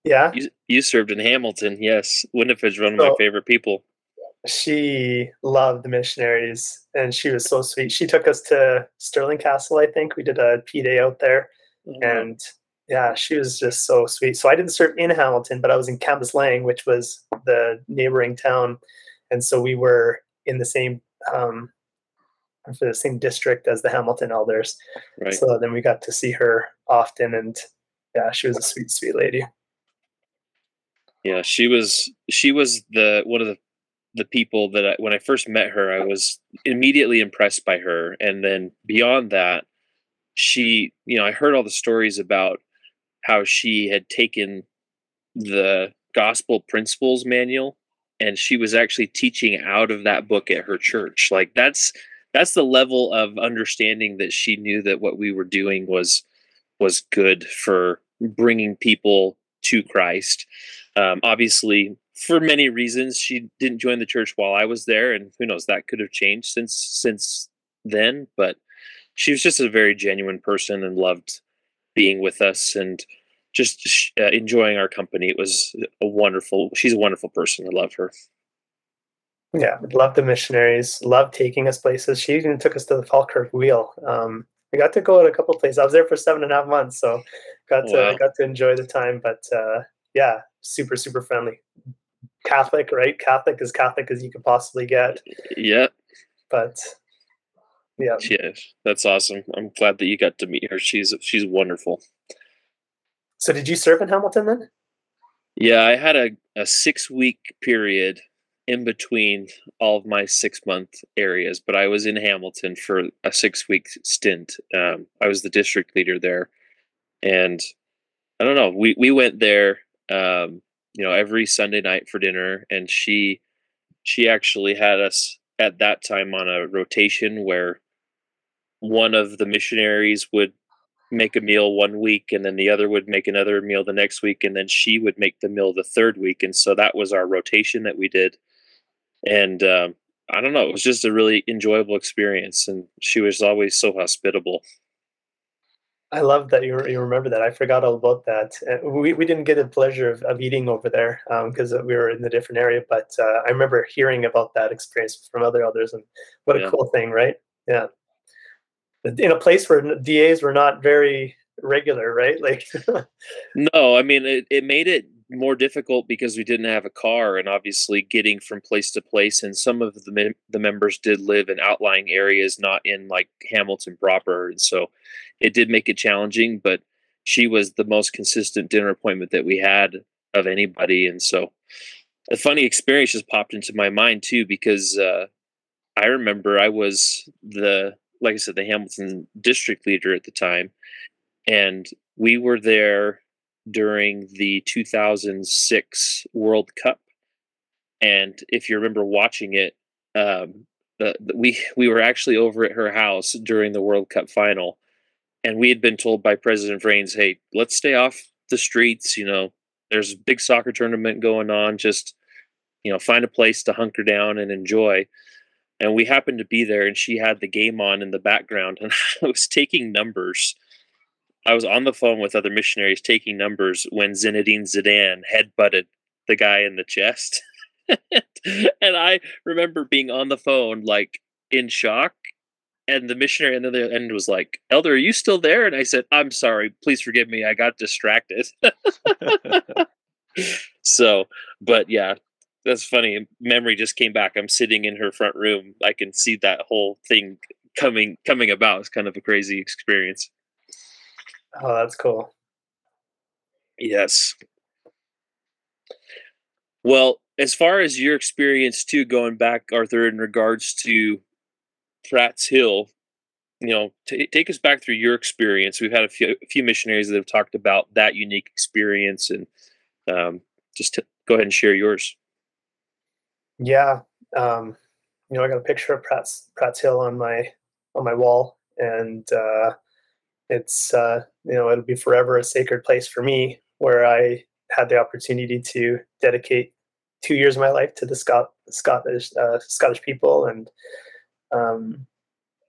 Yeah. You, you served in Hamilton. Yes. Winifred's one of so, my favorite people. She loved the missionaries and she was so sweet. She took us to Stirling Castle, I think. We did a P day out there. Mm-hmm. And yeah, she was just so sweet. So I didn't serve in Hamilton, but I was in Cambuslang, which was the neighboring town. And so we were in the same um, for the same district as the Hamilton elders. Right. So then we got to see her often and yeah, she was a sweet, sweet lady. Yeah, she was she was the one of the the people that I, when I first met her, I was immediately impressed by her, and then beyond that, she you know I heard all the stories about how she had taken the gospel principles manual and she was actually teaching out of that book at her church. Like that's that's the level of understanding that she knew that what we were doing was was good for bringing people to Christ. Um, obviously, for many reasons, she didn't join the church while I was there, and who knows, that could have changed since since then. But she was just a very genuine person and loved being with us and just uh, enjoying our company. It was a wonderful. She's a wonderful person. I love her. Yeah, love the missionaries. Love taking us places. She even took us to the Falkirk Wheel. Um, we got to go to a couple places. I was there for seven and a half months, so got to wow. got to enjoy the time. But uh, yeah, super super friendly. Catholic, right? Catholic as Catholic as you could possibly get. Yeah. But yeah. Yeah, that's awesome. I'm glad that you got to meet her. She's she's wonderful. So did you serve in Hamilton then? Yeah, I had a, a six week period in between all of my six month areas, but I was in Hamilton for a six week stint. Um, I was the district leader there. And I don't know, we, we went there um, you know, every Sunday night for dinner, and she she actually had us at that time on a rotation where one of the missionaries would make a meal one week and then the other would make another meal the next week and then she would make the meal the third week and so that was our rotation that we did. And um, i don't know it was just a really enjoyable experience and she was always so hospitable I love that you, you remember that. I forgot all about that. we, we didn't get the pleasure of, of eating over there because um, we were in a different area, but uh, I remember hearing about that experience from other others, and what a yeah. cool thing, right? Yeah. In a place where DAs were not very regular, right? Like, no, I mean, it, it made it more difficult because we didn't have a car and obviously getting from place to place and some of the mem- the members did live in outlying areas not in like Hamilton proper and so it did make it challenging but she was the most consistent dinner appointment that we had of anybody and so a funny experience just popped into my mind too because uh, I remember I was the like I said the Hamilton district leader at the time and we were there during the 2006 World Cup. And if you remember watching it, um, the, the, we we were actually over at her house during the World Cup final, and we had been told by President Vrains, "Hey, let's stay off the streets. You know, there's a big soccer tournament going on. Just you know, find a place to hunker down and enjoy." And we happened to be there, and she had the game on in the background, and I was taking numbers I was on the phone with other missionaries taking numbers when Zinedine Zidane headbutted the guy in the chest. and I remember being on the phone, like in shock. And the missionary on the other end was like, Elder, are you still there? And I said, I'm sorry. Please forgive me. I got distracted. so, but yeah, that's funny. Memory just came back. I'm sitting in her front room. I can see that whole thing coming coming about. It's kind of a crazy experience. Oh, that's cool. Yes. Well, as far as your experience too, going back, Arthur, in regards to Pratt's Hill, you know, t- take us back through your experience. We've had a few, a few missionaries that have talked about that unique experience, and um, just to go ahead and share yours. Yeah, um, you know, I got a picture of Pratt's Pratt's Hill on my on my wall, and uh, it's uh, you know it'll be forever a sacred place for me where I had the opportunity to dedicate two years of my life to the Scot- Scottish uh, Scottish people, and um,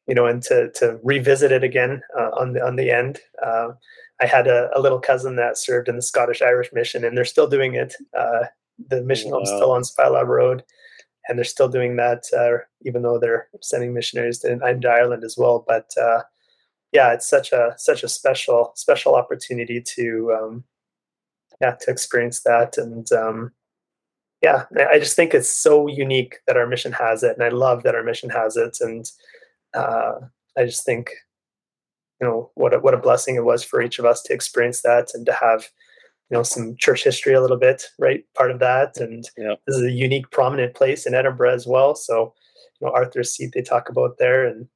you know, and to to revisit it again uh, on the on the end. Uh, I had a, a, little cousin that served in the Scottish Irish Mission, and they're still doing it. Uh, the mission wow. home's still on Spylaw Road, and they're still doing that, uh, even though they're sending missionaries to, into Ireland as well. But uh, yeah, it's such a such a special special opportunity to um, yeah to experience that, and um, yeah, I just think it's so unique that our mission has it, and I love that our mission has it, and uh, I just think you know what a, what a blessing it was for each of us to experience that and to have you know some church history a little bit right part of that. And yeah. this is a unique prominent place in edinburgh as well. So you know arthur's seat they talk about there. And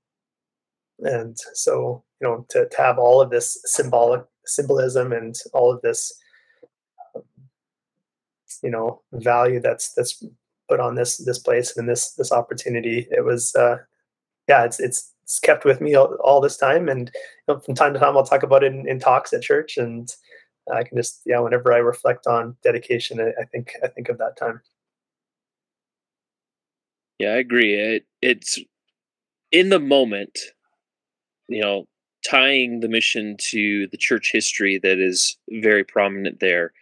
and so you know to, to have all of this symbolic symbolism and all of this um, you know value that's that's put on this this place and this this opportunity it was uh yeah it's it's it's kept with me all, all this time and you know, from time to time i'll talk about it in, in talks at church and I can just yeah, whenever I reflect on dedication, I, I think I think of that time. Yeah, I agree. It, it's in the moment, you know, tying the mission to the church history that is very prominent there.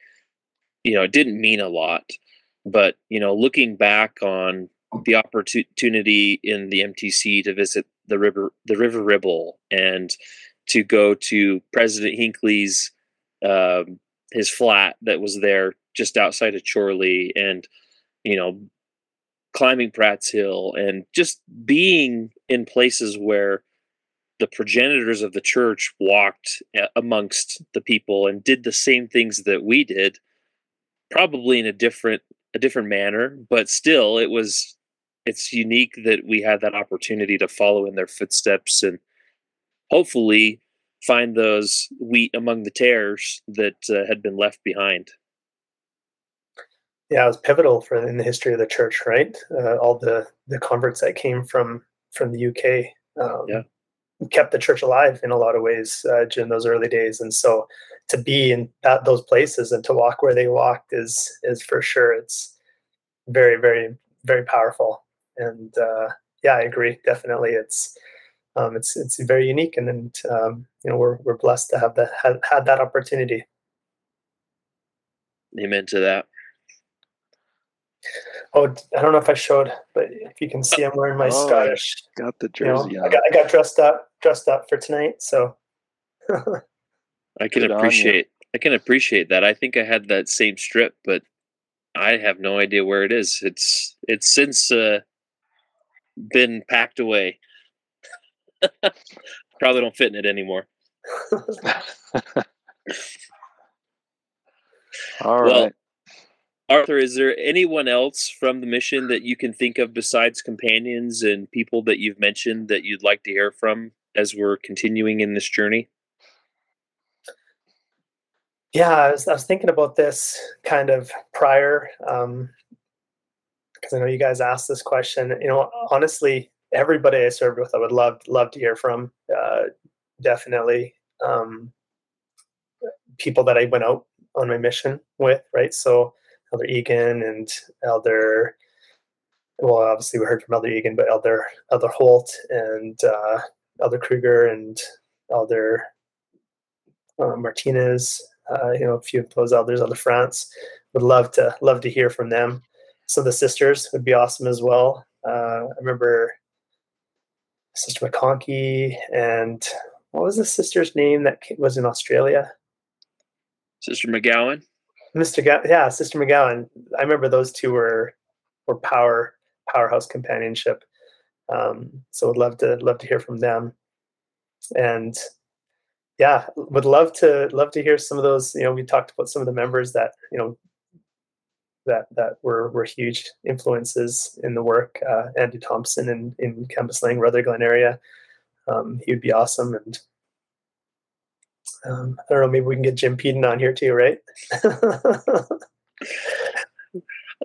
You know, it didn't mean a lot, but you know, looking back on the opportunity in the MTC to visit the river, the River Ribble, and to go to President Hinckley's um, his flat that was there just outside of Chorley, and you know, climbing Pratt's Hill, and just being in places where the progenitors of the church walked amongst the people and did the same things that we did, probably in a different a different manner, but still, it was it's unique that we had that opportunity to follow in their footsteps and hopefully find those wheat among the tares that uh, had been left behind. Yeah, it was pivotal for in the history of the church, right? Uh, all the the converts that came from from the UK, um, yeah, kept the church alive in a lot of ways uh, during those early days. And so, to be in that, those places and to walk where they walked is is for sure. It's very, very, very powerful. And uh, yeah, I agree. Definitely, it's um, it's it's very unique, and, and um, you know we're we're blessed to have that had, had that opportunity. Amen to that. Oh, I don't know if I showed, but if you can see, I'm wearing my oh, Scottish. Got the jersey. You know, I got I got dressed up dressed up for tonight, so. I can Good appreciate. I can appreciate that. I think I had that same strip, but I have no idea where it is. It's it's since uh, been packed away. Probably don't fit in it anymore. All well, right. Arthur, is there anyone else from the mission that you can think of besides companions and people that you've mentioned that you'd like to hear from as we're continuing in this journey? Yeah, I was, I was thinking about this kind of prior, because um, I know you guys asked this question. You know, honestly, everybody I served with, I would love love to hear from. Uh, definitely, um, people that I went out on my mission with, right? So Elder Egan and Elder. Well, obviously we heard from Elder Egan, but Elder Elder Holt and uh, Elder Kruger and Elder uh, Martinez. Uh, you know, a few of those elders, Elder France. Would love to love to hear from them. So the sisters would be awesome as well. Uh, I remember Sister McConkey, and what was the sister's name that was in Australia? Sister McGowan. Mr. Ga- yeah, Sister McGowan. I remember those two were were power powerhouse companionship. Um, so would love to love to hear from them, and yeah, would love to love to hear some of those. You know, we talked about some of the members that you know that that were were huge influences in the work. Uh, Andy Thompson in in Campus Cambuslang, Rutherglen area, um, he would be awesome. And um, I don't know, maybe we can get Jim Peden on here too, right?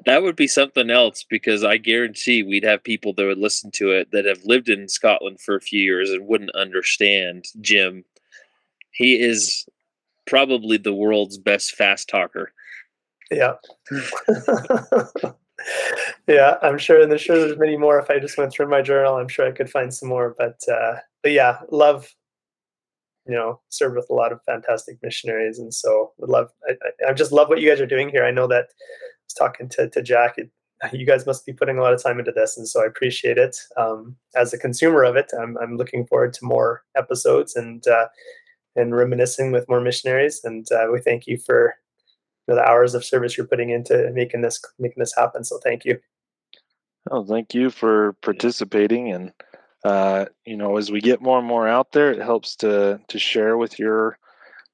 that would be something else because I guarantee we'd have people that would listen to it that have lived in Scotland for a few years and wouldn't understand Jim. He is probably the world's best fast talker. Yeah. yeah, I'm sure, and I'm sure there's many more. If I just went through my journal, I'm sure I could find some more. But uh, but yeah, love. You know, served with a lot of fantastic missionaries, and so would love. I, I just love what you guys are doing here. I know that I was talking to to Jack. It, you guys must be putting a lot of time into this, and so I appreciate it. Um, as a consumer of it, I'm I'm looking forward to more episodes and uh, and reminiscing with more missionaries. And uh, we thank you for the hours of service you're putting into making this making this happen. So thank you. Oh, thank you for participating, and uh, you know, as we get more and more out there, it helps to to share with your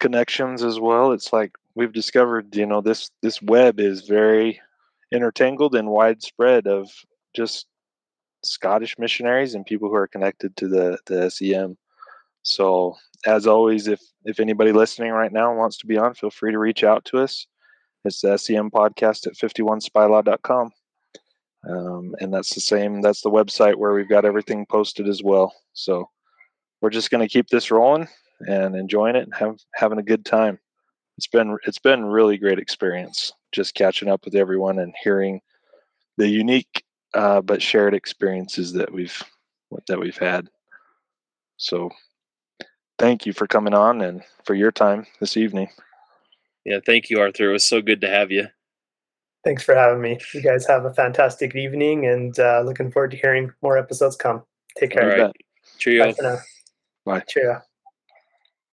connections as well. It's like we've discovered, you know, this this web is very intertangled and widespread of just Scottish missionaries and people who are connected to the the SEM. So, as always, if if anybody listening right now wants to be on, feel free to reach out to us. It's the SEM podcast at 51spylaw.com. Um, and that's the same, that's the website where we've got everything posted as well. So we're just going to keep this rolling and enjoying it and have, having a good time. It's been, it's been really great experience just catching up with everyone and hearing the unique, uh, but shared experiences that we've, that we've had. So thank you for coming on and for your time this evening. Yeah, thank you, Arthur. It was so good to have you. Thanks for having me. You guys have a fantastic evening and uh, looking forward to hearing more episodes come. Take care. All right. Cheerio. Bye for now. Bye. Cheerio.